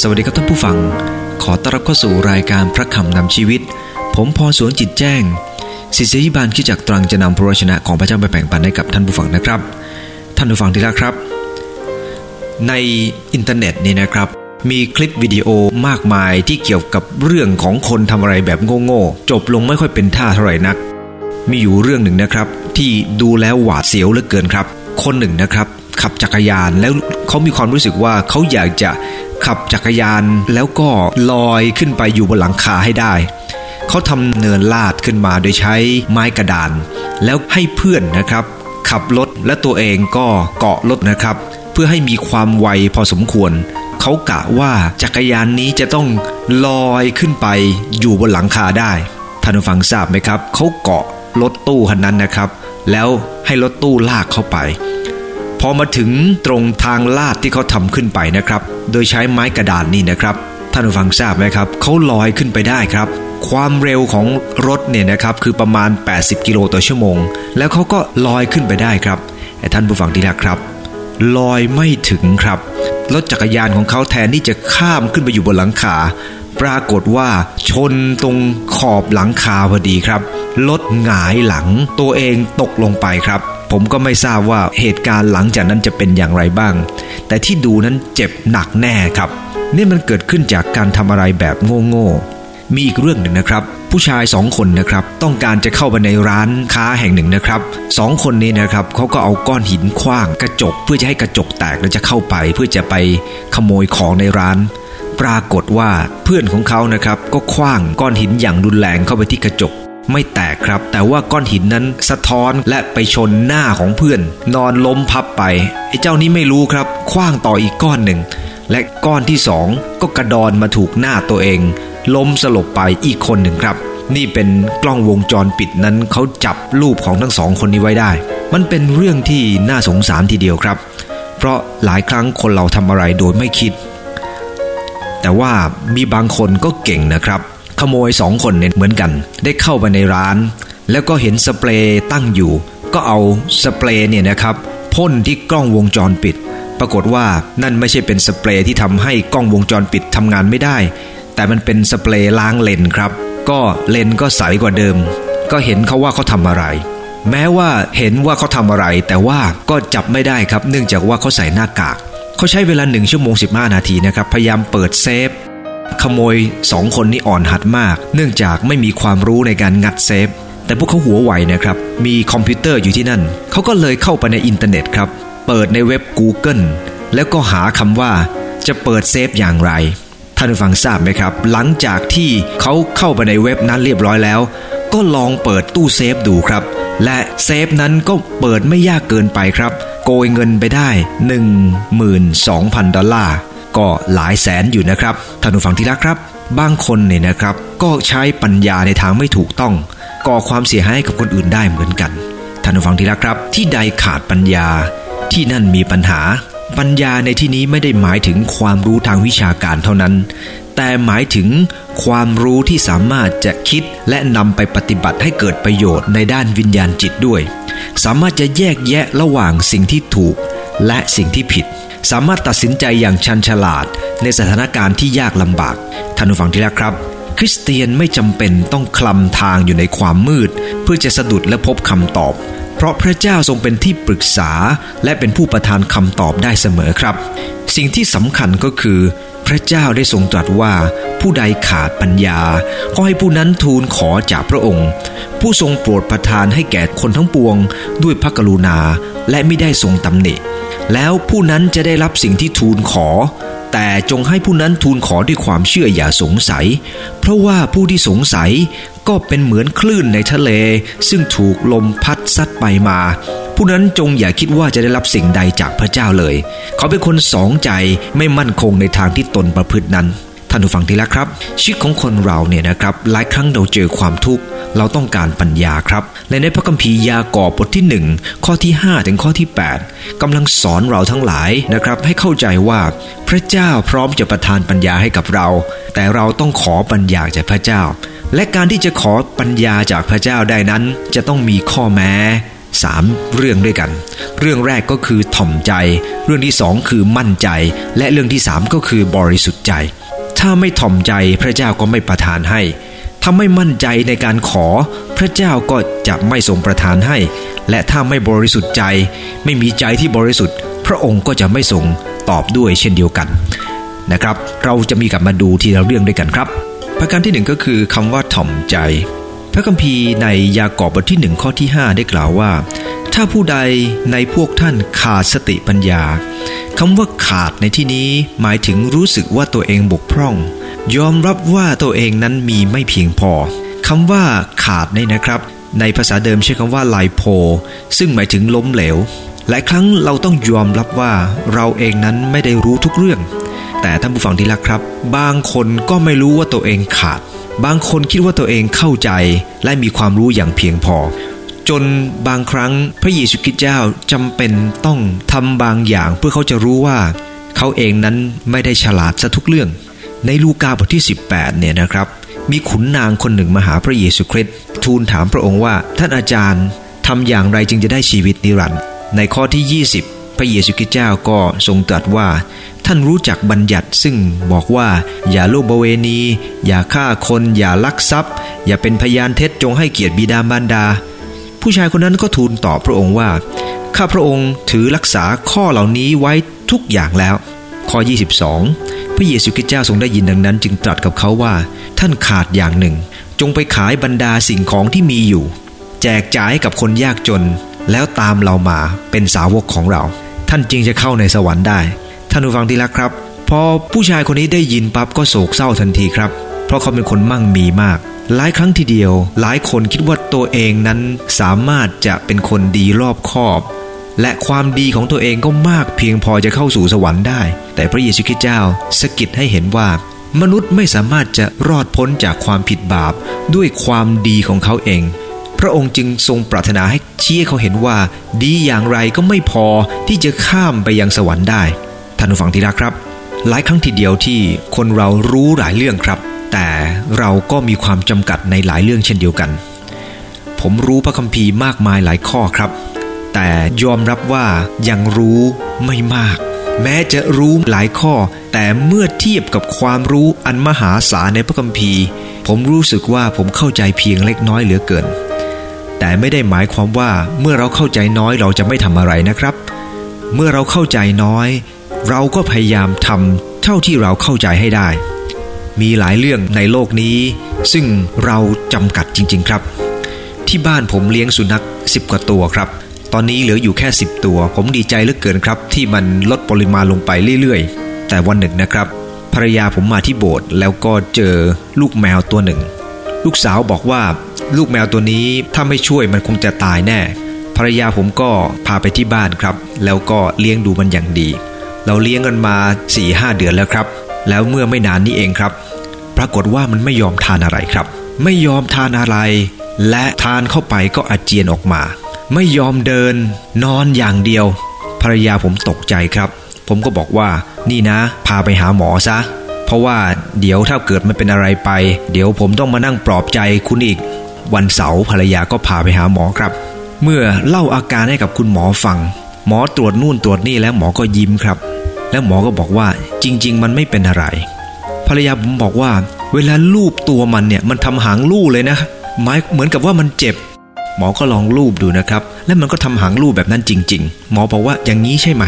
สวัสดีครับท่านผู้ฟัง ขอต้อนรับเข้าสู่รายการพระคำนำชีวิต ผมพรสวนจิตแจ้ง ศิษยิบาลคิดจากตรังจะนำพระวชนะของพระเจ้าไปแบ่งปันให้กับท่านผู้ฟังนะครับ ท่านผู้ฟังที่รักครับ ในอินเทอร์เน็ตนี่นะครับ มีคลิปวิดีโอมากมายที่เกี่ยวกับเรื่องของคนทำอะไรแบบโง่ๆจบลงไม่ค่อยเป็นท่าเท่าไหร่นัก มีอยู่เรื่องหนึ่งนะครับ ที่ดูแล้วหวาดเสียวเหลือเกินครับ คนหนึ่งนะครับ ขับจักรยานแล้วเขามีความรู้สึกว่าเขาอยากจะขับจักรยานแล้วก็ลอยขึ้นไปอยู่บนหลังคาให้ได้ เขาทำเนินลาดขึ้นมาโดยใช้ไม้กระดาน แล้วให้เพื่อนนะครับ ขับรถและตัวเองก็เกาะรถนะครับ เพื่อให้มีความไวพอสมควร เขากะว่าจักรยานนี้จะต้องลอยขึ้นไปอยู่บนหลังคาได้ท่านผู้ฟังทราบไหมครับเขาเกาะรถตู้คันนั้นนะครับ แล้วให้รถตู้ลากเข้าไป พอมาถึงตรงทางลาดที่เขาทำขึ้นไปนะครับ โดยใช้ไม้กระดานนี่นะครับ ท่านผู้ฟังทราบไหมครับเขาลอยขึ้นไปได้ครับ ความเร็วของรถเนี่ยนะครับคือประมาณ 80 กิโลต่อชั่วโมง แล้วเขาก็ลอยขึ้นไปได้ครับแต่ท่านผู้ฟังที่รักครับ ลอยไม่ถึงครับรถจักรยานของเขาแทนที่จะข้ามขึ้นไปอยู่บนหลังคาปรากฏว่าชนตรงขอบหลังคาพอดีครับรถหงายหลังตัวเองตกลงไปครับ ผมก็ไม่ทราบว่าเหตุการณ์หลังจากนั้นจะเป็นอย่างไรบ้าง แต่ที่ดูนั้นเจ็บหนักแน่ครับ นี่มันเกิดขึ้นจากการทำอะไรแบบโง่ๆมีอีกเรื่องหนึ่งนะครับ ผู้ชายสองคนนะครับ ต้องการจะเข้าไปในร้านค้าแห่งหนึ่งนะครับสองคนนี้นะครับเขาก็เอาก้อนหินคว้างกระจก เพื่อจะให้กระจกแตกแล้วจะเข้าไป เพื่อจะไปขโมยของในร้านปรากฏว่าเพื่อนของเขานะครับก็คว้างก้อนหินอย่างรุนแรงเข้าไปที่กระจก ไม่แตกครับ แต่ว่าก้อนหินนั้นสะท้อนและไปชนหน้าของเพื่อน นอนล้มพับไปไอ้เจ้านี้ไม่รู้ครับคว้างต่ออีกก้อนหนึ่ง และก้อนที่สองก็กระดอนมาถูกหน้าตัวเอง ล้มสลบไปอีกคนหนึ่งครับ นี่เป็นกล้องวงจรปิดนั้นเขาจับรูปของทั้งสองคนนี้ไว้ได้ มันเป็นเรื่องที่น่าสงสารทีเดียวครับ เพราะหลายครั้งคนเราทำอะไรโดยไม่คิด แต่ว่ามีบางคนก็เก่งนะครับ ขโมยสองคนเนี่ยเหมือนกัน ได้เข้าไปในร้าน แล้วก็เห็นสเปรย์ตั้งอยู่ ก็เอาสเปรย์เนี่ยนะครับพ่นที่กล้องวงจรปิด ปรากฏว่านั่นไม่ใช่เป็นสเปรย์ที่ทำให้กล้องวงจรปิดทำงานไม่ได้ แต่มันเป็นสเปรย์ล้างเลนครับ ก็เลนก็ใสกว่าเดิม ก็เห็นเขาว่าเขาทำอะไร แม้ว่าเห็นว่าเขาทำอะไร แต่ว่าก็จับไม่ได้ครับ เนื่องจากว่าเขาใส่หน้ากากเขาใช้เวลาหนึ่งชั่วโมง 15 นาทีนะครับ พยายามเปิดเซฟ ขโมยสองคนนี้อ่อนหัดมาก เนื่องจากไม่มีความรู้ในการงัดเซฟ แต่พวกเขาหัวไวนะครับ มีคอมพิวเตอร์อยู่ที่นั่น เขาก็เลยเข้าไปในอินเทอร์เน็ตครับ เปิดในเว็บ Google แล้วก็หาคำว่าจะเปิดเซฟอย่างไร ท่านผู้ฟังทราบไหมครับ หลังจากที่เขาเข้าไปในเว็บนั้นเรียบร้อยแล้ว ก็ลองเปิดตู้เซฟดูครับ และเซฟนั้นก็เปิดไม่ยากเกินไปครับ โกยเงินไปได้ 12,000 ดอลลาร์ ก็หลายแสนอยู่นะครับท่านผู้ฟังที่รักครับ บางคนเนี่ยนะครับ ก็ใช้ปัญญาในทางไม่ถูกต้อง ก่อความเสียหายให้กับคนอื่นได้เหมือนกันท่านผู้ฟังที่รักครับ ที่ใดขาดปัญญา ที่นั่นมีปัญหา ปัญญาในที่นี้ไม่ได้หมายถึงความรู้ทางวิชาการเท่านั้น แต่หมายถึงความรู้ที่สามารถจะคิดและนำไปปฏิบัติให้เกิดประโยชน์ในด้านวิญญาณจิตด้วย สามารถจะแยกแยะระหว่างสิ่งที่ถูกและสิ่งที่ผิด สามารถตัดสินใจอย่างชันฉลาดในสถานการณ์ที่ยากลำบากท่านผู้ฟังที่รักครับ คริสเตียนไม่จำเป็นต้องคลำทางอยู่ในความมืด เพื่อจะสะดุดและพบคำตอบ เพราะพระเจ้าทรงเป็นที่ปรึกษา และเป็นผู้ประทานคำตอบได้เสมอครับ สิ่งที่สำคัญก็คือ พระเจ้าได้ทรงตรัสว่า ผู้ใดขาดปัญญา ก็ให้ผู้นั้นทูลขอจากพระองค์ ผู้ทรงโปรดประทานให้แก่คนทั้งปวง ด้วยพระกรุณาและไม่ได้ทรงตำหนิ แล้วผู้นั้นจะได้รับสิ่งที่ทูลขอ แต่จงให้ผู้นั้นทูลขอด้วยความเชื่ออย่าสงสัย เพราะว่าผู้ที่สงสัยก็เป็นเหมือนคลื่นในทะเล ซึ่งถูกลมพัดซัดไปมา ผู้นั้นจงอย่าคิดว่าจะได้รับสิ่งใดจากพระเจ้าเลย เขาเป็นคนสองใจไม่มั่นคงในทางที่ตนประพฤตินั้นท่านผู้ฟังที่รักครับชีวิตของคนเราเนี่ยนะครับหลายครั้งเราเจอความทุกข์ เราต้องการปัญญาครับ และในพระคัมภีร์ยากอบบทที่ 1 ข้อที่ 5 ถึงข้อที่ 8กำลังสอนเราทั้งหลายนะครับ ให้เข้าใจว่าพระเจ้าพร้อมจะประทานปัญญาให้กับเรา แต่เราต้องขอปัญญาจากพระเจ้า และการที่จะขอปัญญาจากพระเจ้าได้นั้น จะต้องมีข้อแม้ 3 เรื่องด้วยกัน เรื่องแรกก็คือถ่อมใจ เรื่องที่ 2 คือมั่นใจ และเรื่องที่ 3 ก็คือบริสุทธิ์ใจ ถ้าไม่ถ่อมใจพระเจ้าก็ไม่ประทานให้ ถ้าไม่มั่นใจในการขอ พระเจ้าก็จะไม่ทรงประทานให้ และถ้าไม่บริสุทธิ์ใจ ไม่มีใจที่บริสุทธิ์ พระองค์ก็จะไม่ทรงตอบด้วยเช่นเดียวกันนะครับ เราจะมีกลับมาดูทีละเรื่องด้วยกันครับ ประการที่หนึ่งก็คือคำว่าถ่อมใจ พระคัมภีร์ในยากอบบทที่หนึ่งข้อที่ 5 ได้กล่าวว่า ถ้าผู้ใดในพวกท่านขาดสติปัญญาคำว่าขาดในที่นี้หมายถึงรู้สึกว่าตัวเองบกพร่อง ยอมรับว่าตัวเองนั้นมีไม่เพียงพอคำว่าขาดนี่นะครับ ในภาษาเดิมใช้คำว่าไลโพ ซึ่งหมายถึงล้มเหลวหลายครั้งเราต้องยอมรับว่าเราเองนั้นไม่ได้รู้ทุกเรื่อง แต่ท่านผู้ฟังที่รักครับ บางคนก็ไม่รู้ว่าตัวเองขาด บางคนคิดว่าตัวเองเข้าใจและมีความรู้อย่างเพียงพอ จนบางครั้งพระเยซูคริสต์เจ้าจำเป็นต้องทำบางอย่างเพื่อเขาจะรู้ว่า เขาเองนั้นไม่ได้ฉลาดซะทุกเรื่อง ในลูกาบทที่ 18เนี่ยนะครับ มีขุนนางคนหนึ่งมาหาพระเยซูคริสต์ทูลถามพระองค์ว่าท่านอาจารย์ทำอย่างไรจึงจะได้ชีวิตนิรันดร์ในข้อที่ 20 พระเยซูคริสต์เจ้าก็ทรงตรัสว่า ท่านรู้จักบัญญัติซึ่งบอกว่า อย่าลูกบเวณี อย่าฆ่าคน อย่าลักทรัพย์ อย่าเป็นพยานเท็จจงให้เกียรติบิดามารดา ผู้ชายคนนั้นก็ทูลตอบพระองค์ว่าข้าพระองค์ถือรักษาข้อเหล่านี้ไว้ทุกอย่างแล้ว ข้อ 22 พระเยซูคริสต์เจ้าทรงได้ยินดังนั้น จึงตรัสกับเขาว่า ท่านขาดอย่างหนึ่ง จงไปขายบรรดาสิ่งของที่มีอยู่ แจกจ่ายให้กับคนยากจน แล้วตามเรามาเป็นสาวกของเรา ท่านจึงจะเข้าในสวรรค์ได้ ท่านผู้ฟังที่รักครับ พอผู้ชายคนนี้ได้ยินปั๊บก็โศกเศร้าทันทีครับ เพราะเขาเป็นคนมั่งมีมากหลายครั้งทีเดียว หลายคนคิดว่าตัวเองนั้นสามารถจะเป็นคนดีรอบคอบ และความดีของตัวเองก็มากเพียงพอจะเข้าสู่สวรรค์ได้ แต่พระเยซูคริสต์เจ้าสกิดให้เห็นว่า มนุษย์ไม่สามารถจะรอดพ้นจากความผิดบาปด้วยความดีของเขาเอง พระองค์จึงทรงปรารถนาให้ชี้เขาเห็นว่า ดีอย่างไรก็ไม่พอที่จะข้ามไปยังสวรรค์ได้ท่านผู้ฟังที่รักครับ หลายครั้งทีเดียวที่คนเรารู้หลายเรื่องครับ แต่เราก็มีความจำกัดในหลายเรื่องเช่นเดียวกัน ผมรู้พระคัมภีร์มากมายหลายข้อครับ แต่ยอมรับว่ายังรู้ไม่มาก แม้จะรู้หลายข้อ แต่เมื่อเทียบกับความรู้อันมหาศาลในพระคัมภีร์ ผมรู้สึกว่าผมเข้าใจเพียงเล็กน้อยเหลือเกิน แต่ไม่ได้หมายความว่าเมื่อเราเข้าใจน้อยเราจะไม่ทำอะไรนะครับ เมื่อเราเข้าใจน้อย เราก็พยายามทำเท่าที่เราเข้าใจให้ได้ มีหลายเรื่องในโลกนี้ ซึ่งเราจำกัดจริง ๆ ครับ ที่บ้านผมเลี้ยงสุนัขสิบกว่าตัวครับ ตอนนี้เหลืออยู่แค่ 10 ตัว ผมดีใจเหลือเกินครับ ที่มันลดปริมาณลงไปเรื่อยๆ แต่วันหนึ่งนะครับ ภรรยาผมมาที่โบสถ์แล้วก็เจอลูกแมวตัวหนึ่ง ลูกสาวบอกว่าลูกแมวตัวนี้ถ้าไม่ช่วยมันคงจะตายแน่ ภรรยาผมก็พาไปที่บ้านครับ แล้วก็เลี้ยงดูมันอย่างดี เราเลี้ยงกันมา4ี่ห้าเดือนแล้วครับ แล้วเมื่อไม่นานนี้เองครับ ปรากฏว่ามันไม่ยอมทานอะไรครับ ไม่ยอมทานอะไร และทานเข้าไปก็อาเจียนออกมา ไม่ยอมเดินนอนอย่างเดียว ภรรยาผมตกใจครับ ผมก็บอกว่านี่นะ พาไปหาหมอซะ เพราะว่าเดี๋ยวถ้าเกิดมันเป็นอะไรไป เดี๋ยวผมต้องมานั่งปลอบใจคุณอีก วันเสาร์ภรรยาก็พาไปหาหมอครับ เมื่อเล่าอาการให้กับคุณหมอฟัง หมอตรวจนู่นตรวจนี่แล้วหมอก็ยิ้มครับ แล้วหมอก็บอกว่าจริง ๆ มันไม่เป็นอะไร ภรรยาผมบอกว่า เวลาลูบตัวมันเนี่ยมันทำหางลู่เลยนะหมายเหมือนกับว่ามันเจ็บ หมอก็ลองลูบดูนะครับ และมันก็ทำหางลู่แบบนั้นจริง ๆ หมอบอกว่าอย่างนี้ใช่ไหม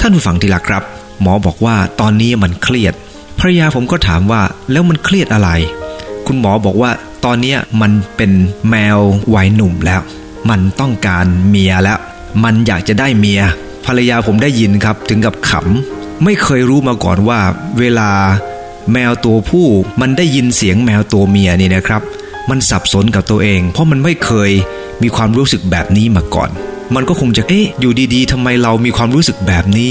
ท่านผู้ฟังที่รักครับ หมอบอกว่าตอนนี้มันเครียดภรรยาผมก็ถามว่าแล้วมันเครียดอะไร คุณหมอบอกว่าตอนนี้มันเป็นแมววัยหนุ่มแล้ว มันต้องการเมียแล้ว มันอยากจะได้เมีย ภรรยาผมได้ยินครับถึงกับขำไม่เคยรู้มาก่อนว่า เวลาแมวตัวผู้มันได้ยินเสียงแมวตัวเมียนี่นะครับ มันสับสนกับตัวเอง เพราะมันไม่เคยมีความรู้สึกแบบนี้มาก่อน มันก็คงจะเอ๊ะอยู่ดีๆทำไมเรามีความรู้สึกแบบนี้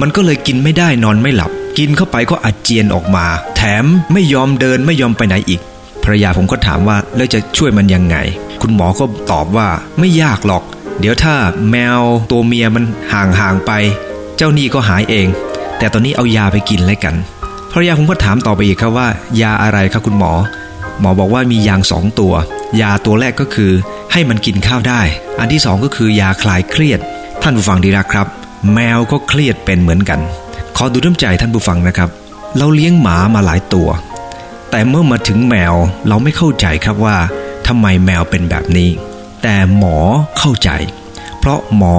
มันก็เลยกินไม่ได้นอนไม่หลับ กินเข้าไปก็อาเจียนออกมา แถมไม่ยอมเดินไม่ยอมไปไหนอีกภรรยาผมก็ถามว่าแล้วจะช่วยมันยังไง คุณหมอก็ตอบว่าไม่ยากหรอก เดี๋ยวถ้าแมวตัวเมียมันห่างๆไป เจ้านี่ก็หายเอง แต่ตอนนี้เอายาไปกินแล้วกันภรรยาผมก็ถามต่อไปอีกครับว่า ยาอะไรครับคุณหมอ หมอบอกว่ามียางสองตัว ยาตัวแรกก็คือให้มันกินข้าวได้ อันที่สองก็คือยาคลายเครียด ท่านผู้ฟังดีรักครับ แมวก็เครียดเป็นเหมือนกัน ขอดูน้ำใจท่านผู้ฟังนะครับ เราเลี้ยงหมามาหลายตัว แต่เมื่อมาถึงแมวเราไม่เข้าใจครับว่าทำไมแมวเป็นแบบนี้ แต่หมอเข้าใจ เพราะหมอ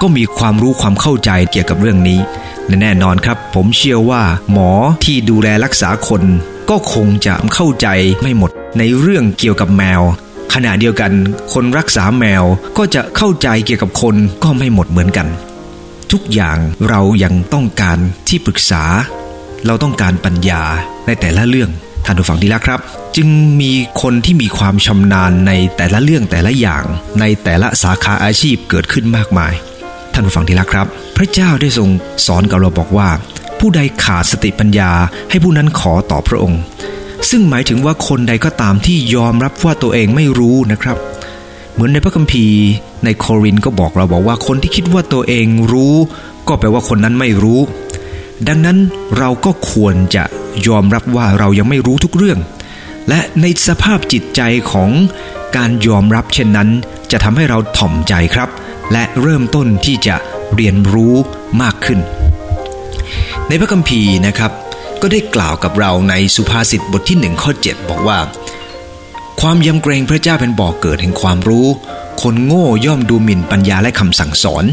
ก็มีความรู้ความเข้าใจเกี่ยวกับเรื่องนี้และแน่นอนครับ ผมเชื่อว่า หมอที่ดูแลรักษาคน ก็คงจะเข้าใจไม่หมดในเรื่องเกี่ยวกับแมว ขณะเดียวกัน คนรักษาแมวก็จะเข้าใจเกี่ยวกับคนก็ไม่หมดเหมือนกัน ทุกอย่างเรายังต้องการที่ปรึกษา เราต้องการปัญญาในแต่ละเรื่องท่านผู้ฟังดีแล้วครับ จึงมีคนที่มีความชำนาญในแต่ละเรื่องแต่ละอย่าง ในแต่ละสาขาอาชีพเกิดขึ้นมากมาย ท่านผู้ฟังที่รักครับ พระเจ้าได้ทรงสอนกับเราบอกว่า ผู้ใดขาดสติปัญญาให้ผู้นั้นขอต่อพระองค์ ซึ่งหมายถึงว่าคนใดก็ตามที่ยอมรับว่าตัวเองไม่รู้นะครับ เหมือนในพระคัมภีร์ในโครินก็บอกเราบอกว่าคนที่คิดว่าตัวเองรู้ ก็แปลว่าคนนั้นไม่รู้ ดังนั้นเราก็ควรจะยอมรับว่าเรายังไม่รู้ทุกเรื่อง และในสภาพจิตใจของการยอมรับเช่นนั้น จะทำให้เราถ่อมใจครับ และเริ่มต้นที่จะเรียนรู้มากขึ้น ในพระคัมภีร์นะครับ ก็ได้กล่าวกับเราในสุภาษิตบทที่หนึ่งข้อ 7 บอกว่า ความยำเกรงพระเจ้าเป็นบ่อกเกิดแห่งความรู้ คนโง่ย่อมดูหมิ่นปัญญาและคำสั่งสอน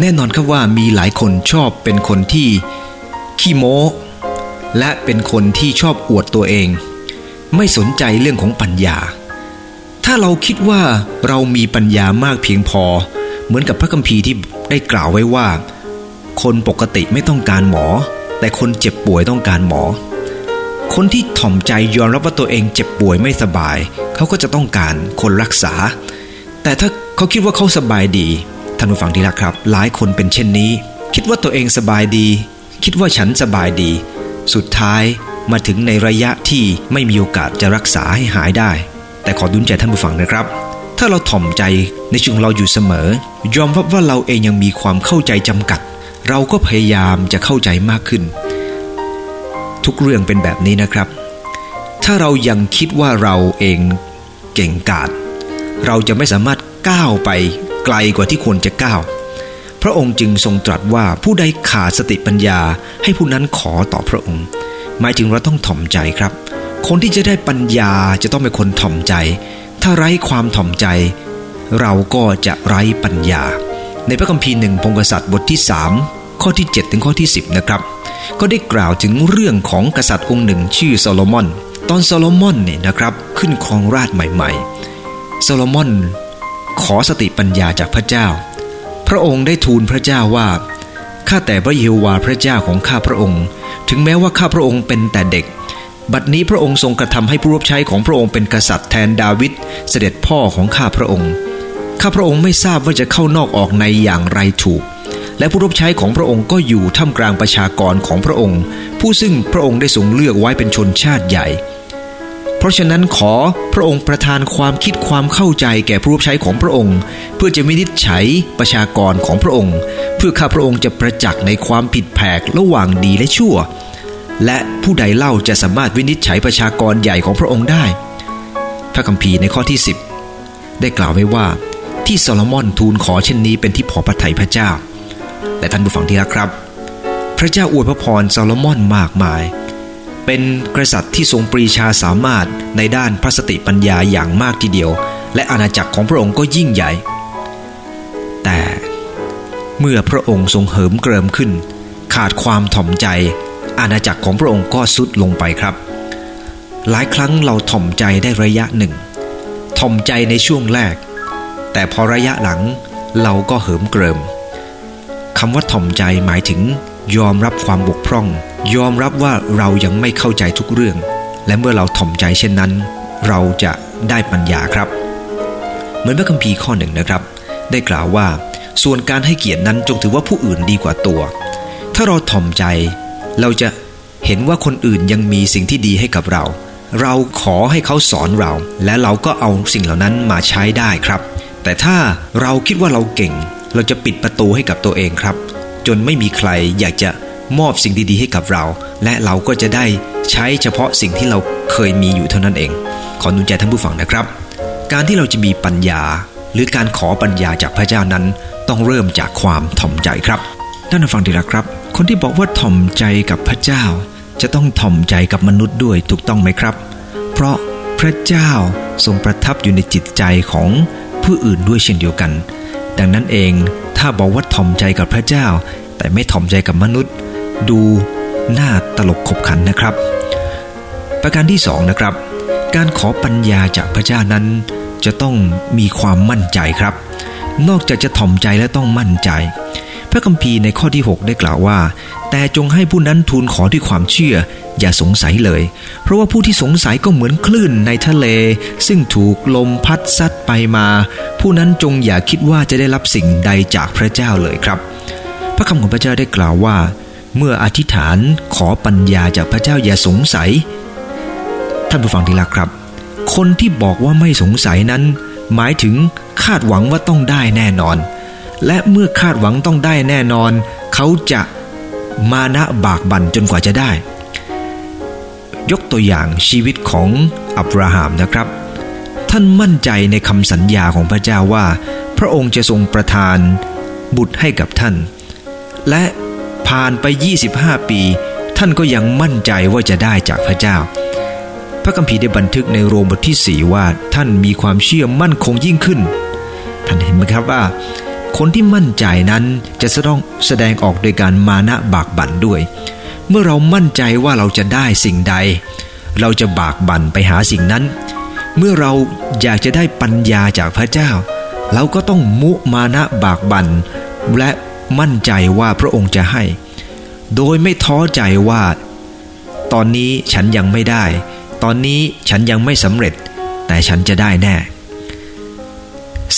แน่นอนครับว่ามีหลายคนชอบเป็นคนที่ขี้โม้ และเป็นคนที่ชอบอวดตัวเอง ไม่สนใจเรื่องของปัญญา ถ้าเราคิดว่าเรามีปัญญามากเพียงพอ เหมือนกับพระคัมภีร์ที่ได้กล่าวไว้ว่า คนปกติไม่ต้องการหมอ แต่คนเจ็บป่วยต้องการหมอ คนที่ถ่อมใจยอมรับว่าตัวเองเจ็บป่วยไม่สบาย เขาก็จะต้องการคนรักษา แต่ถ้าเขาคิดว่าเขาสบายดีท่านผู้ฟังที่รักครับ หลายคนเป็นเช่นนี้ คิดว่าตัวเองสบายดี คิดว่าฉันสบายดี สุดท้ายมาถึงในระยะที่ไม่มีโอกาสจะรักษาให้หายได้ แต่ขอดุลใจท่านผู้ฟังนะครับ ถ้าเราถ่อมใจในชีวิตของเราอยู่เสมอ ยอมรับว่าเราเองยังมีความเข้าใจจำกัด เราก็พยายามจะเข้าใจมากขึ้น ทุกเรื่องเป็นแบบนี้นะครับ ถ้าเรายังคิดว่าเราเองเก่งกาจเราจะไม่สามารถก้าวไปไกลกว่าที่ควรจะก้าว พระองค์จึงทรงตรัสว่าผู้ใดขาดสติปัญญาให้ผู้นั้นขอต่อพระองค์ หมายถึงเราต้องถ่อมใจครับ คนที่จะได้ปัญญาจะต้องเป็นคนถ่อมใจ ถ้าไร้ความถ่อมใจ เราก็จะไร้ปัญญา ในพระคัมภีร์หนึ่งพงกษัตริย์บทที่ 3 ข้อที่ 7 ถึงข้อที่ 10 นะครับ ก็ได้กล่าวถึงเรื่องของกษัตริย์องค์หนึ่งชื่อโซโลมอน ตอนโซโลมอนเนี่ยนะครับขึ้นครองราชย์ใหม่ๆ โซโลมอน ขอสติปัญญาจากพระเจ้า พระองค์ได้ทูลพระเจ้าว่า ข้าแต่พระเยโฮวาพระเจ้าของข้าพระองค์ ถึงแม้ว่าข้าพระองค์เป็นแต่เด็กบัดนี้พระองค์ทรงกระทำให้ผู้รับใช้ของพระองค์เป็นกษัตริย์แทนดาวิดเสด็จพ่อของข้าพระองค์ ข้าพระองค์ไม่ทราบว่าจะเข้านอกออกในอย่างไรถูก และผู้รับใช้ของพระองค์ก็อยู่ท่ามกลางประชากรของพระองค์ ผู้ซึ่งพระองค์ได้ทรงเลือกไว้เป็นชนชาติใหญ่ เพราะฉะนั้นขอพระองค์ประทานความคิดความเข้าใจแก่ผู้รับใช้ของพระองค์ เพื่อจะมินิจฉัยประชากรของพระองค์ เพื่อข้าพระองค์จะประจักษ์ในความผิดแผกระหว่างดีและชั่ว และผู้ใดเล่าจะสามารถวินิจฉัยประชากรใหญ่ของพระองค์ได้ พระคัมภีร์ในข้อที่ 10 ได้กล่าวไว้ว่า ที่โซโลมอนทูลขอเช่นนี้เป็นที่พอพระทัยพระเจ้าแต่ท่านผู้ฟังที่รักครับ พระเจ้าอวยพระพรโซโลมอนมากมาย เป็นกษัตริย์ที่ทรงปรีชาสามารถในด้านพระสติปัญญาอย่างมากทีเดียว และอาณาจักรของพระองค์ก็ยิ่งใหญ่ แต่เมื่อพระองค์ทรงเหิมเกริมขึ้น ขาดความถ่อมใจ อาณาจักรของพระองค์ก็ทรุดลงไปครับ หลายครั้งเราถ่อมใจได้ระยะหนึ่ง ถ่อมใจในช่วงแรก แต่พอระยะหลังเราก็เหิมเกริมคำว่าถ่อมใจหมายถึง ยอมรับความบกพร่อง ยอมรับว่าเรายังไม่เข้าใจทุกเรื่อง และเมื่อเราถ่อมใจเช่นนั้น เราจะได้ปัญญาครับ เหมือนพระคัมภีร์ข้อหนึ่งนะครับ ได้กล่าวว่า ส่วนการให้เกียรตินั้นจงถือว่าผู้อื่นดีกว่าตัว ถ้าเราถ่อมใจ เราจะเห็นว่าคนอื่นยังมีสิ่งที่ดีให้กับเรา เราขอให้เขาสอนเรา และเราก็เอาสิ่งเหล่านั้นมาใช้ได้ครับ แต่ถ้าเราคิดว่าเราเก่ง เราจะปิดประตูให้กับตัวเองครับ จนไม่มีใครอยากจะมอบสิ่งดีๆให้กับเรา และเราก็จะได้ใช้เฉพาะสิ่งที่เราเคยมีอยู่เท่านั้นเอง ขอนุนใจท่านผู้ฟังนะครับ การที่เราจะมีปัญญา หรือการขอปัญญาจากพระเจ้านั้น ต้องเริ่มจากความถ่อมใจครับท่านฟังดีละครับ คนที่บอกว่าถ่อมใจกับพระเจ้า จะต้องถ่อมใจกับมนุษย์ด้วยถูกต้องไหมครับ เพราะพระเจ้าทรงประทับอยู่ในจิตใจของ ผู้อื่นด้วยเช่นเดียวกัน ดังนั้นเองถ้าบอกว่าถ่อมใจกับพระเจ้า แต่ไม่ถ่อมใจกับมนุษย์ ดูน่าตลกขบขันนะครับ ประการที่สองนะครับ การขอปัญญาจากพระเจ้านั้น จะต้องมีความมั่นใจครับ นอกจากจะถ่อมใจและต้องมั่นใจ พระคัมภีร์ในข้อที่ 6 ได้กล่าวว่า แต่จงให้ผู้นั้นทูลขอด้วยความเชื่อ อย่าสงสัยเลย เพราะว่าผู้ที่สงสัยก็เหมือนคลื่นในทะเล ซึ่งถูกลมพัดซัดไปมา ผู้นั้นจงอย่าคิดว่าจะได้รับสิ่งใดจากพระเจ้าเลยครับ พระคำของพระเจ้าได้กล่าวว่า เมื่ออธิษฐานขอปัญญาจากพระเจ้าอย่าสงสัย ท่านผู้ฟังที่รักครับ คนที่บอกว่าไม่สงสัยนั้น หมายถึงคาดหวังว่าต้องได้แน่นอน และเมื่อคาดหวังต้องได้แน่นอน เขาจะมานะบากบั่นจนกว่าจะได้ ยกตัวอย่างชีวิตของอับราฮัมนะครับ ท่านมั่นใจในคำสัญญาของพระเจ้าว่า พระองค์จะทรงประทานบุตรให้กับท่าน และผ่านไป 25 ปี ท่านก็ยังมั่นใจว่าจะได้จากพระเจ้า พระคัมภีร์ได้บันทึกในโรมบทที่ 4 ว่าท่านมีความเชื่อมั่นคงยิ่งขึ้น ท่านเห็นไหมครับว่า คนที่มั่นใจนั้นจะต้องแสดงออกโดยการมานะบากบั่นด้วย เมื่อเรามั่นใจว่าเราจะได้สิ่งใด เราจะบากบั่นไปหาสิ่งนั้น เมื่อเราอยากจะได้ปัญญาจากพระเจ้า เราก็ต้องมุมานะบากบั่นและมั่นใจว่าพระองค์จะให้ โดยไม่ท้อใจว่า ตอนนี้ฉันยังไม่ได้ ตอนนี้ฉันยังไม่สำเร็จ แต่ฉันจะได้แน่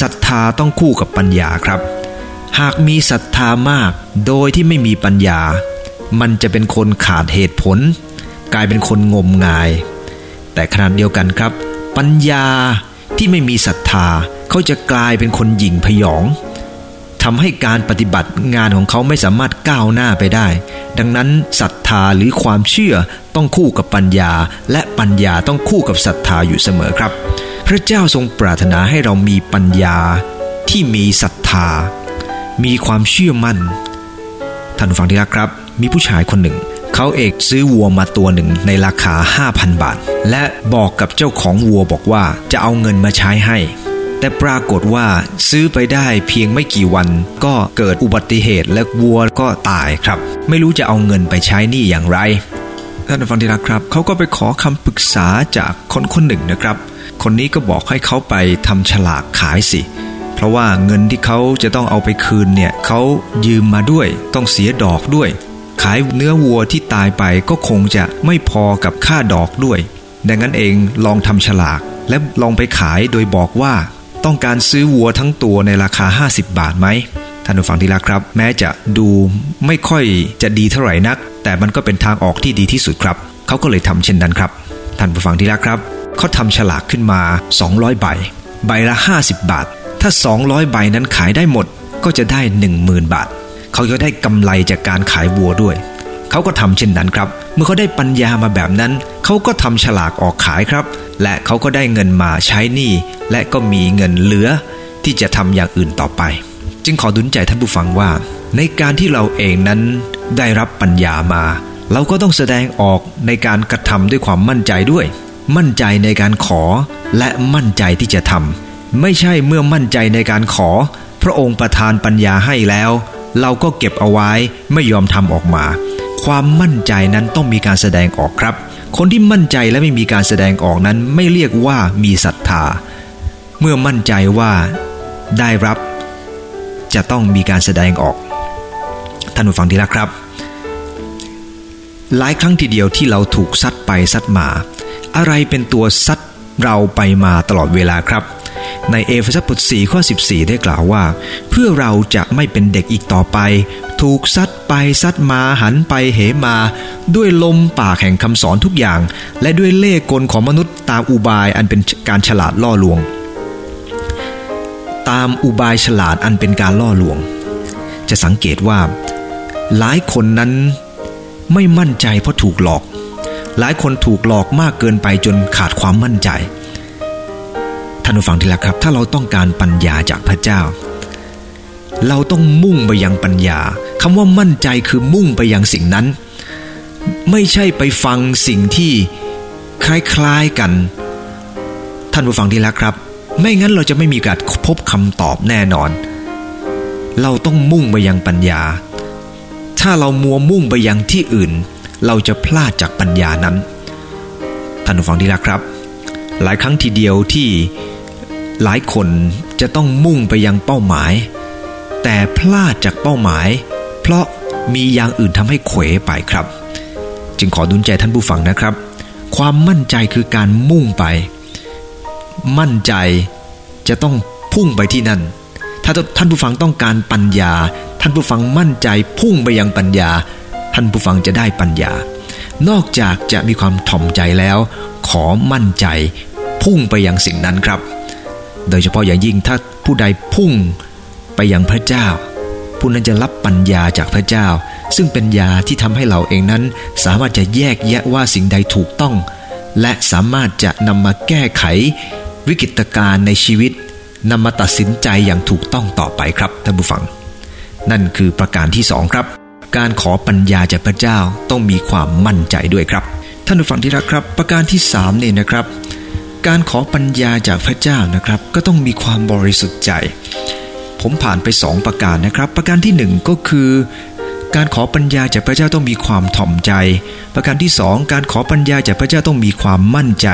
ศรัทธาต้องคู่กับปัญญาครับ หากมีศรัทธามาก โดยที่ไม่มีปัญญา มันจะเป็นคนขาดเหตุผล กลายเป็นคนงมงาย แต่ขนาดเดียวกันครับ ปัญญาที่ไม่มีศรัทธาเขาจะกลายเป็นคนหยิ่งพยองทำให้การปฏิบัติงานของเขาไม่สามารถก้าวหน้าไปได้ ดังนั้นศรัทธาหรือความเชื่อต้องคู่กับปัญญา และปัญญาต้องคู่กับศรัทธาอยู่เสมอครับ ระเจ้าทรงปรารถนาให้เรามีปัญญาที่มีศรัทธา มีความเชื่อมั่น ท่านฟังที่รักครับ มีผู้ชายคนหนึ่ง เขาเอกซื้อวัวมาตัวหนึ่งในราคา 5,000 บาท และบอกกับเจ้าของวัวบอกว่าจะเอาเงินมาใช้ให้ แต่ปรากฏว่าซื้อไปได้เพียงไม่กี่วันก็เกิดอุบัติเหตุและวัวก็ตายครับ ไม่รู้จะเอาเงินไปใช้หนี้อย่างไรท่านฟังที่รักครับ เขาก็ไปขอคำปรึกษาจากคนคนหนึ่งนะครับ คนนี้ก็บอกให้เขาไปทำฉลากขายสิ เพราะว่าเงินที่เขาจะต้องเอาไปคืนเนี่ยเขายืมมาด้วย ต้องเสียดอกด้วย ขายเนื้อวัวที่ตายไปก็คงจะไม่พอกับค่าดอกด้วย ดังนั้นเองลองทำฉลาก และลองไปขายโดยบอกว่า ต้องการซื้อวัวทั้งตัวในราคา 50 บาทไหมท่านผู้ฟังที่รักครับ แม้จะดูไม่ค่อยจะดีเท่าไหร่นัก แต่มันก็เป็นทางออกที่ดีที่สุดครับ เขาก็เลยทำเช่นนั้นครับ ท่านผู้ฟังที่รักครับ เขาทำฉลากขึ้นมา 200 ใบ ใบละ 50 บาท ถ้า 200 ใบนั้นขายได้หมดก็จะได้ 10,000 บาท เขาจะได้กำไรจากการขายวัวด้วย เขาก็ทำเช่นนั้นครับ เมื่อเขาได้ปัญญามาแบบนั้น เขาก็ทำฉลากออกขายครับ และเขาก็ได้เงินมาใช้หนี้และก็มีเงินเหลือ ที่จะทำอย่างอื่นต่อไป จึงขอดุลใจท่านผู้ฟังว่า ในการที่เราเองนั้นได้รับปัญญามา เราก็ต้องแสดงออกในการกระทำด้วยความมั่นใจด้วย มั่นใจในการขอและมั่นใจที่จะทำไม่ใช่เมื่อมั่นใจในการขอ พระองค์ประทานปัญญาให้แล้ว เราก็เก็บเอาไว้ไม่ยอมทำออกมา ความมั่นใจนั้นต้องมีการแสดงออกครับ คนที่มั่นใจและไม่มีการแสดงออกนั้นไม่เรียกว่ามีศรัทธา เมื่อมั่นใจว่าได้รับ จะต้องมีการแสดงออกท่านผู้ฟังที่รักครับ หลายครั้งทีเดียวที่เราถูกซัดไปซัดมา อะไรเป็นตัวซัดเราไปมาตลอดเวลาครับ ในเอเฟซัสบท4ข้อ 14 ได้กล่าวว่า เพื่อเราจะไม่เป็นเด็กอีกต่อไป ถูกซัดไปซัดมาหันไปเหมา ด้วยลมปากแห่งคำสอนทุกอย่าง และด้วยเล่ห์กลของมนุษย์ตามอุบายอันเป็นการฉลาดล่อลวง ตามอุบายฉลาดอันเป็นการล่อลวง จะสังเกตว่า หลายคนนั้นไม่มั่นใจเพราะถูกหลอก หลายคนถูกหลอกมากเกินไปจนขาดความมั่นใจ ท่านผู้ฟังที่รักครับ ถ้าเราต้องการปัญญาจากพระเจ้า เราต้องมุ่งไปยังปัญญาคำว่ามั่นใจคือมุ่งไปยังสิ่งนั้น ไม่ใช่ไปฟังสิ่งที่คล้ายๆกัน ท่านผู้ฟังที่รักครับ ไม่งั้นเราจะไม่มีการพบคำตอบแน่นอน เราต้องมุ่งไปยังปัญญา ถ้าเรามัวมุ่งไปยังที่อื่น เราจะพลาดจากปัญญานั้น ท่านผู้ฟังที่รักครับ หลายครั้งทีเดียวที่หลายคนจะต้องมุ่งไปยังเป้าหมาย แต่พลาดจากเป้าหมาย เพราะมีอย่างอื่นทำให้เขวไปครับ จึงขอดุลใจท่านผู้ฟังนะครับ ความมั่นใจคือการมุ่งไป มั่นใจจะต้องพุ่งไปที่นั่น ถ้าท่านผู้ฟังต้องการปัญญา ท่านผู้ฟังมั่นใจพุ่งไปยังปัญญา ท่านผู้ฟังจะได้ปัญญา นอกจากจะมีความถ่อมใจแล้ว ขอมั่นใจพุ่งไปยังสิ่งนั้นครับ โดยเฉพาะอย่างยิ่งถ้าผู้ใดพุ่งไปยังพระเจ้า ผู้นั้นจะรับปัญญาจากพระเจ้า ซึ่งเป็นยาที่ทำให้เราเองนั้น สามารถจะแยกแยะว่าสิ่งใดถูกต้อง และสามารถจะนำมาแก้ไข วิกฤตการณ์ในชีวิตนำมาตัดสินใจอย่างถูกต้องต่อไปครับท่านผู้ฟัง นั่นคือประการที่สองครับ การขอปัญญาจากพระเจ้าต้องมีความมั่นใจด้วยครับ ท่านผู้ฟังที่รักครับ ประการที่สามเนี่ยนะครับ การขอปัญญาจากพระเจ้านะครับ ก็ต้องมีความบริสุทธิ์ใจ ผมผ่านไปสองประการนะครับ ประการที่หนึ่งก็คือ การขอปัญญาจากพระเจ้าต้องมีความถ่อมใจ ประการที่สองการขอปัญญาจากพระเจ้าต้องมีความมั่นใจ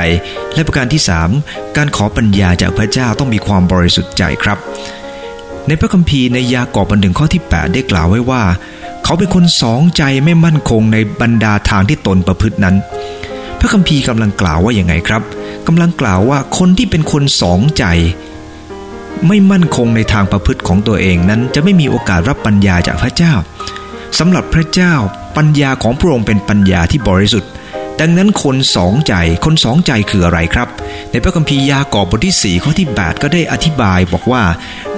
และประการที่สามการขอปัญญาจากพระเจ้าต้องมีความบริสุทธิ์ใจครับในพระคัมภีร์ในยากอบบรรหนึ่งข้อที่ 8 ได้กล่าวไว้ว่า เขาเป็นคนสองใจไม่มั่นคงในบรรดาทางที่ตนประพฤตินั้น พระคัมภีร์กำลังกล่าวว่าอย่างไงครับกำลังกล่าวว่าคนที่เป็นคนสองใจ ไม่มั่นคงในทางประพฤติของตัวเองนั้น จะไม่มีโอกาสรับปัญญาจากพระเจ้าสำหรับพระเจ้าปัญญาของพระองค์เป็นปัญญาที่บริสุทธิ์ ดังนั้นคนสองใจคนสองใจคืออะไรครับ ในพระคัมภีร์ยากอบบทที่ 4 ข้อที่ 8 ก็ได้อธิบายบอกว่า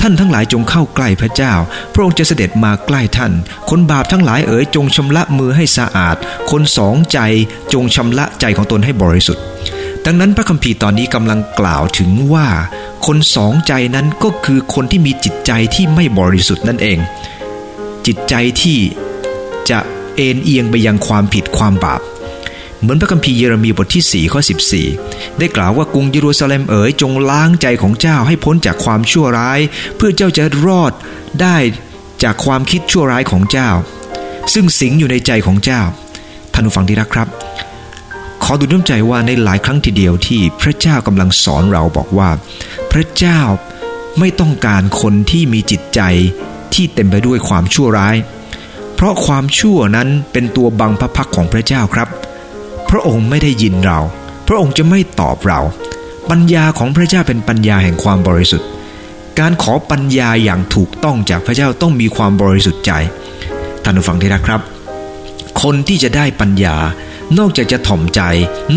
ท่านทั้งหลายจงเข้าใกล้พระเจ้า พระองค์จะเสด็จมาใกล้ท่าน คนบาปทั้งหลายเอ๋ยจงชำระมือให้สะอาด คนสองใจจงชำระใจของตนให้บริสุทธิ์ ดังนั้นพระคัมภีร์ตอนนี้กำลังกล่าวถึงว่า คนสองใจนั้นก็คือคนที่มีจิตใจที่ไม่บริสุทธิ์นั่นเอง จิตใจที่จะเอ็นเอียงไปยังความผิดความบาป เหมือนพระคัมภีร์เยเรมีบทที่ 4 ข้อ 14 ได้กล่าวว่ากรุงเยรูซาเล็มเอ๋ยจงล้างใจของเจ้าให้พ้นจากความชั่วร้าย เพื่อเจ้าจะรอดได้จากความคิดชั่วร้ายของเจ้า ซึ่งสิงอยู่ในใจของเจ้าท่านผู้ฟังที่รักครับ ขอดูน้ำใจว่าในหลายครั้งทีเดียวที่พระเจ้ากำลังสอนเราบอกว่า พระเจ้าไม่ต้องการคนที่มีจิตใจที่เต็มไปด้วยความชั่วร้าย เพราะความชั่วนั้นเป็นตัวบังพระพักของพระเจ้าครับ พระองค์ไม่ได้ยินเรา พระองค์จะไม่ตอบเรา ปัญญาของพระเจ้าเป็นปัญญาแห่งความบริสุทธิ์ การขอปัญญาอย่างถูกต้องจากพระเจ้าต้องมีความบริสุทธิ์ใจท่านผู้ฟังที่รักครับ คนที่จะได้ปัญญานอกจากจะถ่อมใจ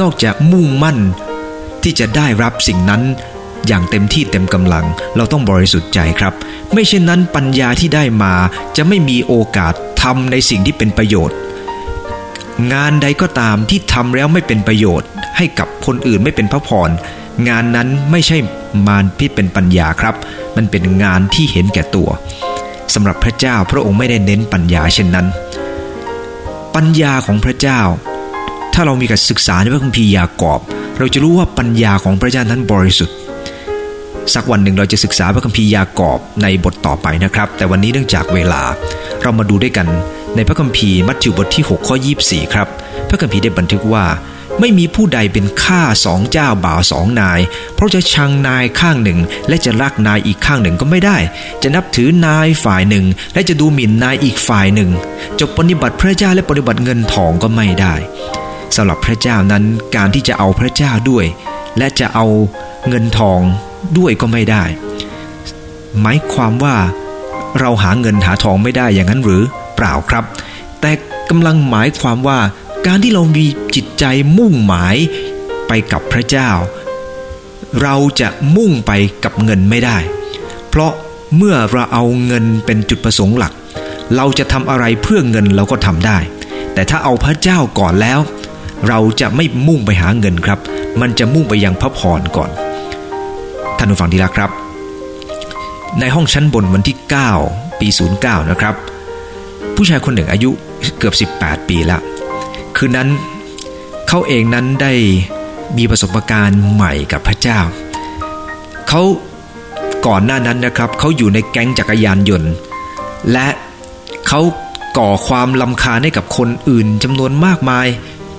นอกจากมุ่งมั่น ที่จะได้รับสิ่งนั้นอย่างเต็มที่เต็มกำลัง เราต้องบริสุทธิ์ใจครับ ไม่เช่นนั้นปัญญาที่ได้มาจะไม่มีโอกาสทำในสิ่งที่เป็นประโยชน์ งานใดก็ตามที่ทำแล้วไม่เป็นประโยชน์ ให้กับคนอื่นไม่เป็นพระพร งานนั้นไม่ใช่มารพิษเป็นปัญญาครับ มันเป็นงานที่เห็นแก่ตัวสำหรับพระเจ้าพระองค์ไม่ได้เน้นปัญญาเช่นนั้น ปัญญาของพระเจ้า ถ้าเรามีการศึกษาในพระคัมภีร์ยากอบ เราจะรู้ว่าปัญญาของพระเจ้านั้นบริสุทธิ์ สักวันหนึ่งเราจะศึกษาพระคัมภีร์ยากอบในบทต่อไปนะครับ แต่วันนี้เนื่องจากเวลาเรามาดูด้วยกัน ในพระคัมภีร์มัทธิวบทที่ 6 ข้อ 24 ครับ พระคัมภีร์ได้บันทึกว่า ไม่มีผู้ใดเป็นข้าสองเจ้าบ่าวสองนาย เพราะจะชังนายข้างหนึ่ง และจะรักนายอีกข้างหนึ่งก็ไม่ได้ จะนับถือนายฝ่ายหนึ่ง และจะดูหมิ่นนายอีกฝ่ายหนึ่ง จะปฏิบัติพระเจ้าและปฏิบัติเงินทองก็ไม่ได้สำหรับพระเจ้านั้นการที่จะเอาพระเจ้าด้วย และจะเอาเงินทองด้วยก็ไม่ได้ หมายความว่าเราหาเงินหาทองไม่ได้อย่างนั้นหรือ เปล่าครับ แต่กำลังหมายความว่าการที่เรามีจิตใจมุ่งหมายไปกับพระเจ้า เราจะมุ่งไปกับเงินไม่ได้ เพราะเมื่อเราเอาเงินเป็นจุดประสงค์หลัก เราจะทำอะไรเพื่อเงินเราก็ทำได้ แต่ถ้าเอาพระเจ้าก่อนแล้ว เราจะไม่มุ่งไปหาเงินครับ มันจะมุ่งไปยังพระพรก่อน ท่านผู้ฟังที่รักครับ ในห้องชั้นบนวันที่ 9 ปี 09 นะครับ ผู้ชายคนหนึ่งอายุเกือบ 18 ปีแล้ว คืนนั้นเขาเองนั้นได้มีประสบการณ์ใหม่กับพระเจ้า เขาก่อนหน้านั้นนะครับเขาอยู่ในแก๊งจักรยานยนต์ และเขาก่อความลำคาญให้กับคนอื่นจำนวนมากมาย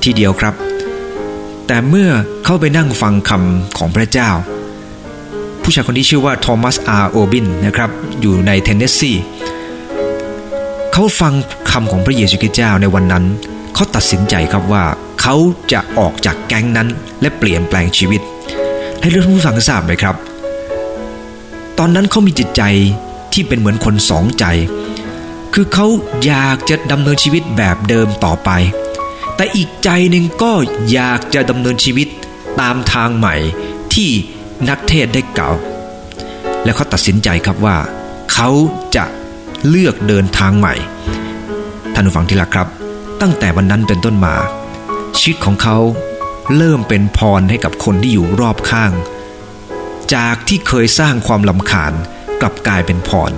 ทีเดียวครับ แต่เมื่อเข้าไปนั่งฟังคำของพระเจ้า ผู้ชายคนที่ชื่อว่าโทมัสอาร์โอบินนะครับอยู่ในเทนเนสซี เขาฟังคำของพระเยซูคริสต์เจ้าในวันนั้น เขาตัดสินใจครับว่า เขาจะออกจากแก๊งนั้นและเปลี่ยนแปลงชีวิต ให้เรื่องผู้ฟังทราบไหมครับ ตอนนั้นเขามีจิตใจที่เป็นเหมือนคนสองใจ คือเขาอยากจะดำเนินชีวิตแบบเดิมต่อไป แต่อีกใจหนึ่งก็อยากจะดำเนินชีวิตตามทางใหม่ที่นักเทศได้กล่าว และเขาตัดสินใจครับว่า เขาจะ เลือกเดินทางใหม่ ท่านผู้ฟังที่รักครับ ตั้งแต่วันนั้นเป็นต้นมา ชีวิตของเขาเริ่มเป็นพรให้กับคนที่อยู่รอบข้าง จากที่เคยสร้างความลำคาญกลับกลายเป็นพร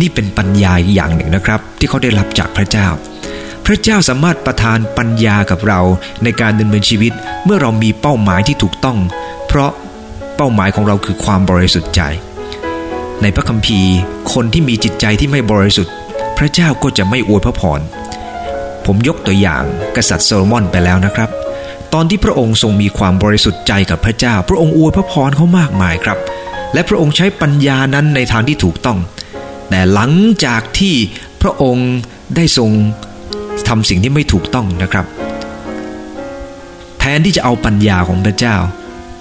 นี่เป็นปัญญาอย่างหนึ่งนะครับ ที่เขาได้รับจากพระเจ้า พระเจ้าสามารถประทานปัญญากับเราในการดำเนินชีวิตเมื่อเรามีเป้าหมายที่ถูกต้อง เพราะเป้าหมายของเราคือความบริสุทธิ์ใจ ในพระคัมภีร์ คนที่มีจิตใจที่ไม่บริสุทธิ์ พระเจ้าก็จะไม่อวยพระพร ผมยกตัวอย่างกษัตริย์โซโลมอนไปแล้วนะครับ ตอนที่พระองค์ทรงมีความบริสุทธิ์ใจกับพระเจ้า พระองค์อวยพระพรเขามากมายครับ และพระองค์ใช้ปัญญานั้นในทางที่ถูกต้อง แต่หลังจากที่พระองค์ได้ทรงทำสิ่งที่ไม่ถูกต้องนะครับแทนที่จะเอาปัญญาของพระเจ้า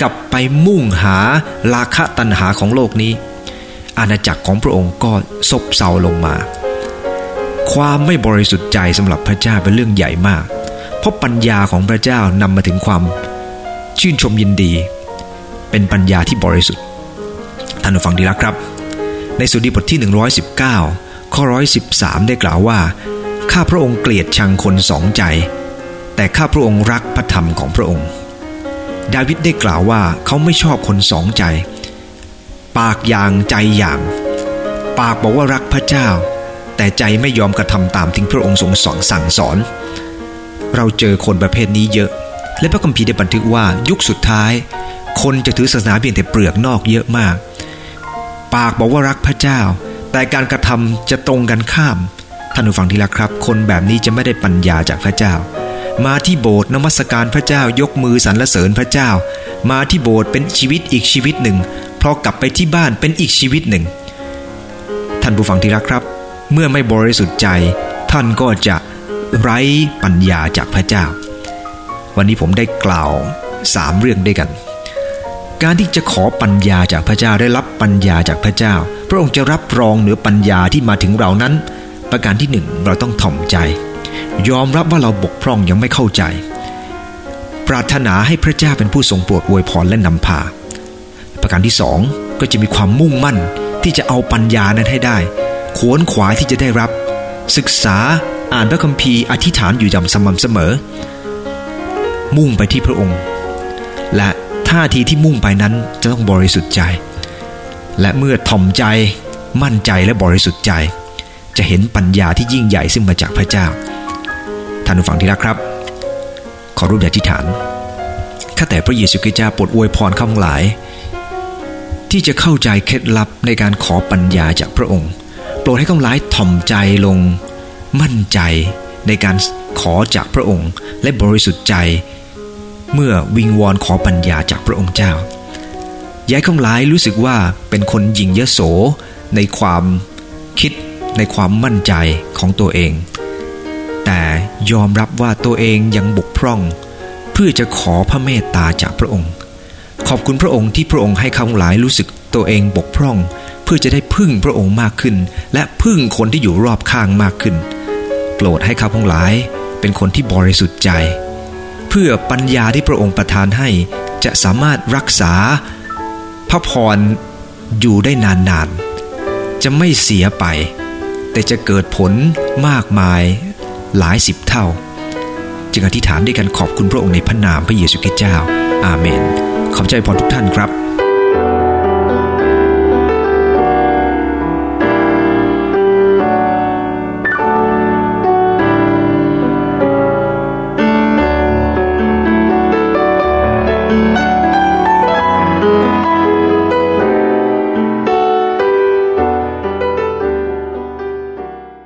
กลับไปมุ่งหาราคะตัณหาของโลกนี้ อาณาจักรของพระองค์ก็ซบเซาลงมา ความไม่บริสุทธิ์ใจสำหรับพระเจ้าเป็นเรื่องใหญ่มาก เพราะปัญญาของพระเจ้านำมาถึงความชื่นชมยินดี เป็นปัญญาที่บริสุทธิ์ท่านผู้ฟังดีรักครับ ในสุดีบทที่ 119 ข้อ 113 ได้กล่าวว่า ข้าพระองค์เกลียดชังคนสองใจ แต่ข้าพระองค์รักพระธรรมของพระองค์ ดาวิดได้กล่าวว่าเขาไม่ชอบคนสองใจ ปากอย่างใจอย่าง ปากบอกว่ารักพระเจ้า แต่ใจไม่ยอมกระทำตามที่พระองค์ทรงสอนสั่งสอน เราเจอคนประเภทนี้เยอะ และพระคัมภีร์ได้บันทึกว่ายุคสุดท้าย คนจะถือศาสนาเพียงแต่เปลือกนอกเยอะมาก ปากบอกว่ารักพระเจ้า แต่การกระทำจะตรงกันข้ามท่านผู้ฟังที่รักครับ คนแบบนี้จะไม่ได้ปัญญาจากพระเจ้า มาที่โบสถ์นมัสการพระเจ้ายกมือสรรเสริญพระเจ้า มาที่โบสถ์เป็นชีวิตอีกชีวิตหนึ่ง พอกลับไปที่บ้านเป็นอีกชีวิตหนึ่ง ท่านผู้ฟังที่รักครับ เมื่อไม่บริสุทธิ์ใจ ท่านก็จะไร้ปัญญาจากพระเจ้า วันนี้ผมได้กล่าวสามเรื่องด้วยกัน การที่จะขอปัญญาจากพระเจ้าได้รับปัญญาจากพระเจ้า พระองค์จะรับรองเหนือปัญญาที่มาถึงเรานั้น ประการที่หนึ่งเราต้องถ่อมใจ ยอมรับว่าเราบกพร่องยังไม่เข้าใจ ปรารถนาให้พระเจ้าเป็นผู้ทรงโปรดอวยพรและนำพา ประการที่สองก็จะมีความมุ่งมั่นที่จะเอาปัญญานั้นให้ได้ขวนขวายที่จะได้รับ ศึกษาอ่านพระคัมภีร์อธิษฐานอยู่อย่างสม่ำเสมอ มุ่งไปที่พระองค์ และท่าทีที่มุ่งไปนั้นจะต้องบริสุทธิ์ใจ และเมื่อถ่อมใจมั่นใจและบริสุทธิ์ใจ จะเห็นปัญญาที่ยิ่งใหญ่ซึ่งมาจากพระเจ้าท่านผู้ฟังที่รักครับ ขอรูปอธิษฐานข้าแต่พระเยซูคริสต์เจ้าโปรดอวยพรข้าพหลาย ที่จะเข้าใจเคล็ดลับในการขอปัญญาจากพระองค์ โปรดให้ข้าพเจ้าถ่อมใจลง มั่นใจในการขอจากพระองค์ และบริสุทธิ์ใจ เมื่อวิงวอนขอปัญญาจากพระองค์เจ้าย้ายข้าพเจ้ารู้สึกว่าเป็นคนหยิ่งยโสในความคิดในความมั่นใจของตัวเอง แต่ยอมรับว่าตัวเองยังบกพร่อง เพื่อจะขอพระเมตตาจากพระองค์ ขอบคุณพระองค์ที่พระองค์ให้ข้าพเจ้ารู้สึกตัวเองบกพร่อง เพื่อจะได้พึ่งพระองค์มากขึ้น และพึ่งคนที่อยู่รอบข้างมากขึ้น โปรดให้ข้าพงหลายเป็นคนที่บริสุทธิ์ใจ เพื่อปัญญาที่พระองค์ประทานให้จะสามารถรักษาพระพรอยู่ได้นานๆ จะไม่เสียไป แต่จะเกิดผลมากมายหลายสิบเท่า จึงอธิษฐานด้วยกันขอบคุณพระองค์ในพระนามพระเยซูคริสต์เจ้า อาเมน ขอบใจพรทุกท่านครับ